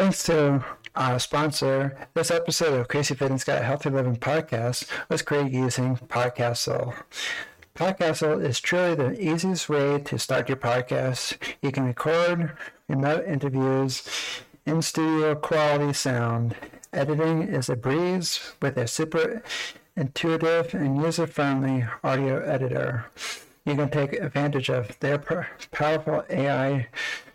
Thanks to our sponsor, this episode of Crazy Fitness Guy Healthy Living podcast was created using Podcastle. Podcastle is truly the easiest way to start your podcast. You can record remote interviews in studio quality sound. Editing is a breeze with a super intuitive and user friendly audio editor. You can take advantage of their powerful AI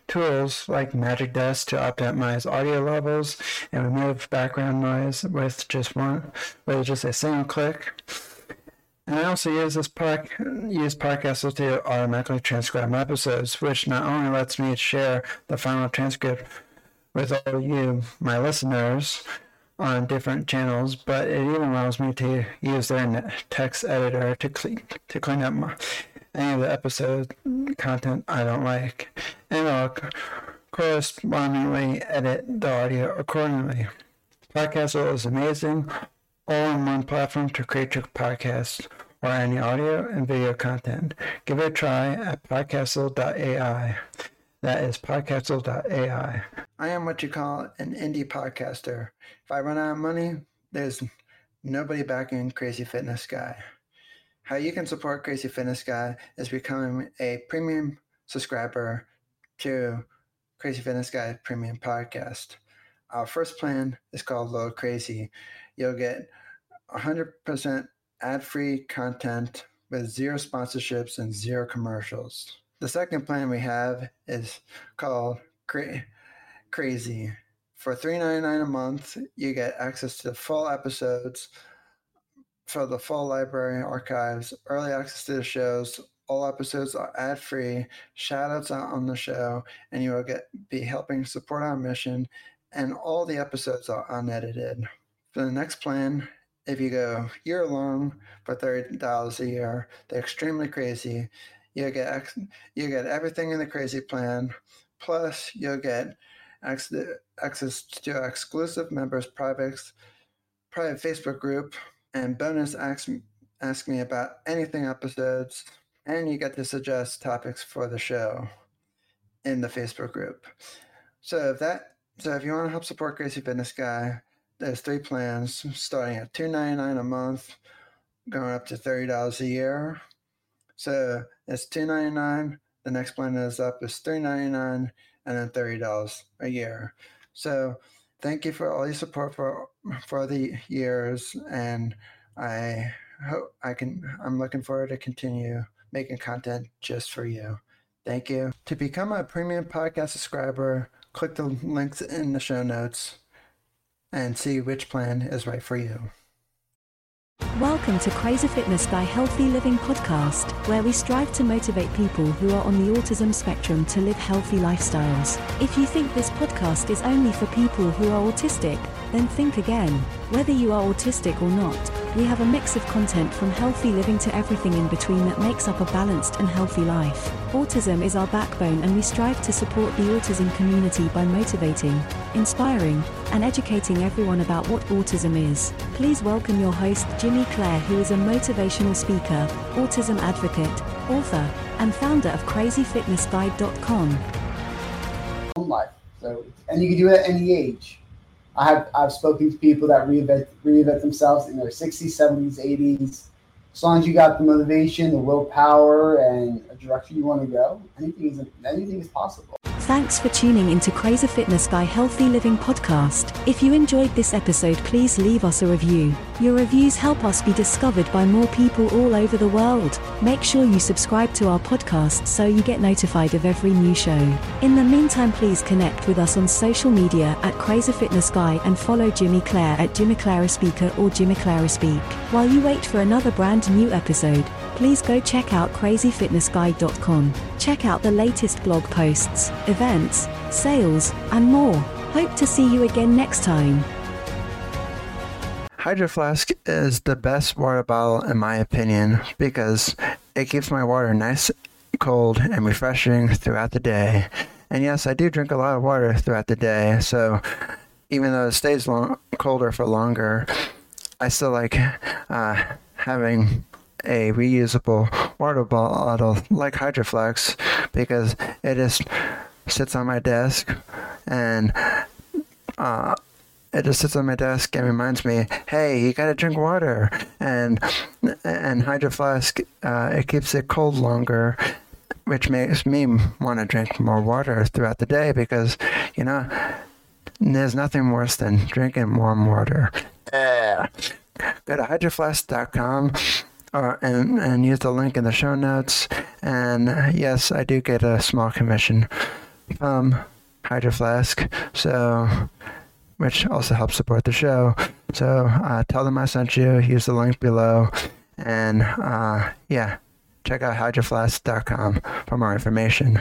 tools like Magic Dust to optimize audio levels and remove background noise with just one with just a single click. And I also use this park use Podcastle to automatically transcribe my episodes, which not only lets me share the final transcript with all you, my listeners, on different channels, but it even allows me to use their text editor to clean to clean up my, any of the episode content I don't like, and I'll correspondingly edit the audio accordingly. Podcastle is amazing, all-in-one platform to create your podcast or any audio and video content. Give it a try at podcastle.ai. That is podcastle.ai. I am what you call an indie podcaster. If I run out of money, there's nobody backing Crazy Fitness Guy. How you can support Crazy Fitness Guy is becoming a premium subscriber to Crazy Fitness Guy Premium Podcast. Our first plan is called Low Crazy. You'll get 100% ad free content with zero sponsorships and zero commercials. The second plan we have is called Cra- Crazy. For $3.99 a month, you get access to full episodes for the full library archives, early access to the shows. All episodes are ad free, shout outs on the show, and you will get be helping support our mission. And all the episodes are unedited. For the next plan, if you go year long for thirty dollars a year, they're extremely crazy. You get you get everything in the crazy plan, plus you'll get access to exclusive members' private private Facebook group and bonus ask ask me about anything episodes, and you get to suggest topics for the show in the Facebook group. So if that so if you want to help support Crazy Fitness Guy, there's three plans starting at two ninety nine a month, going up to thirty dollars a year. So it's two ninety nine. The next plan is up is three ninety nine, and then thirty dollars a year. So thank you for all your support for for the years, and I hope I can. I'm looking forward to continue making content just for you. Thank you. To become a premium podcast subscriber, click the links in the show notes and see which plan is right for you. Welcome to Crazy Fitness Guy Healthy Living Podcast, where we strive to motivate people who are on the autism spectrum to live healthy lifestyles. If you think this podcast is only for people who are autistic, then think again. Whether you are autistic or not, we have a mix of content from healthy living to everything in between that makes up a balanced and healthy life. Autism is our backbone, and we strive to support the autism community by motivating, inspiring, and educating everyone about what autism is. Please welcome your host, Jimmy Clare, who is a motivational speaker, autism advocate, author, and founder of CrazyFitnessGuy.com. Life. So, and you can do it at any age. I have I've spoken to people that reinvent reinvent themselves in their 60s, 70s, 80s. As long as you got the motivation, the willpower, and a direction you want to go, anything is anything is possible. Thanks for tuning into Crazy Fitness Guy Healthy Living podcast. If you enjoyed this episode, please leave us a review. Your reviews help us be discovered by more people all over the world. Make sure you subscribe to our podcast so you get notified of every new show. In the meantime, please connect with us on social media at Crazy Fitness Guy and follow Jimmy Clare at Jimmy Clare Speaker or Jimmy Clare Speak. While you wait for another brand new episode, please go check out crazyfitnessguy.com. Check out the latest blog posts, events, sales, and more. Hope to see you again next time. Hydro Flask is the best water bottle in my opinion because it keeps my water nice, cold, and refreshing throughout the day. And yes, I do drink a lot of water throughout the day, so even though it stays long, colder for longer, I still like uh, having a reusable water bottle like Hydro Flask because it just sits on my desk and uh, it just sits on my desk and reminds me, hey, you gotta drink water. And and Hydro Flask, uh, it keeps it cold longer, which makes me want to drink more water throughout the day because, you know, there's nothing worse than drinking warm water. Uh, go to hydroflask.com or, and, and use the link in the show notes. And uh, yes, I do get a small commission from Hydro Flask. So which also helps support the show. So uh, tell them I sent you. Use the link below. And uh, yeah, check out hydroflask.com for more information.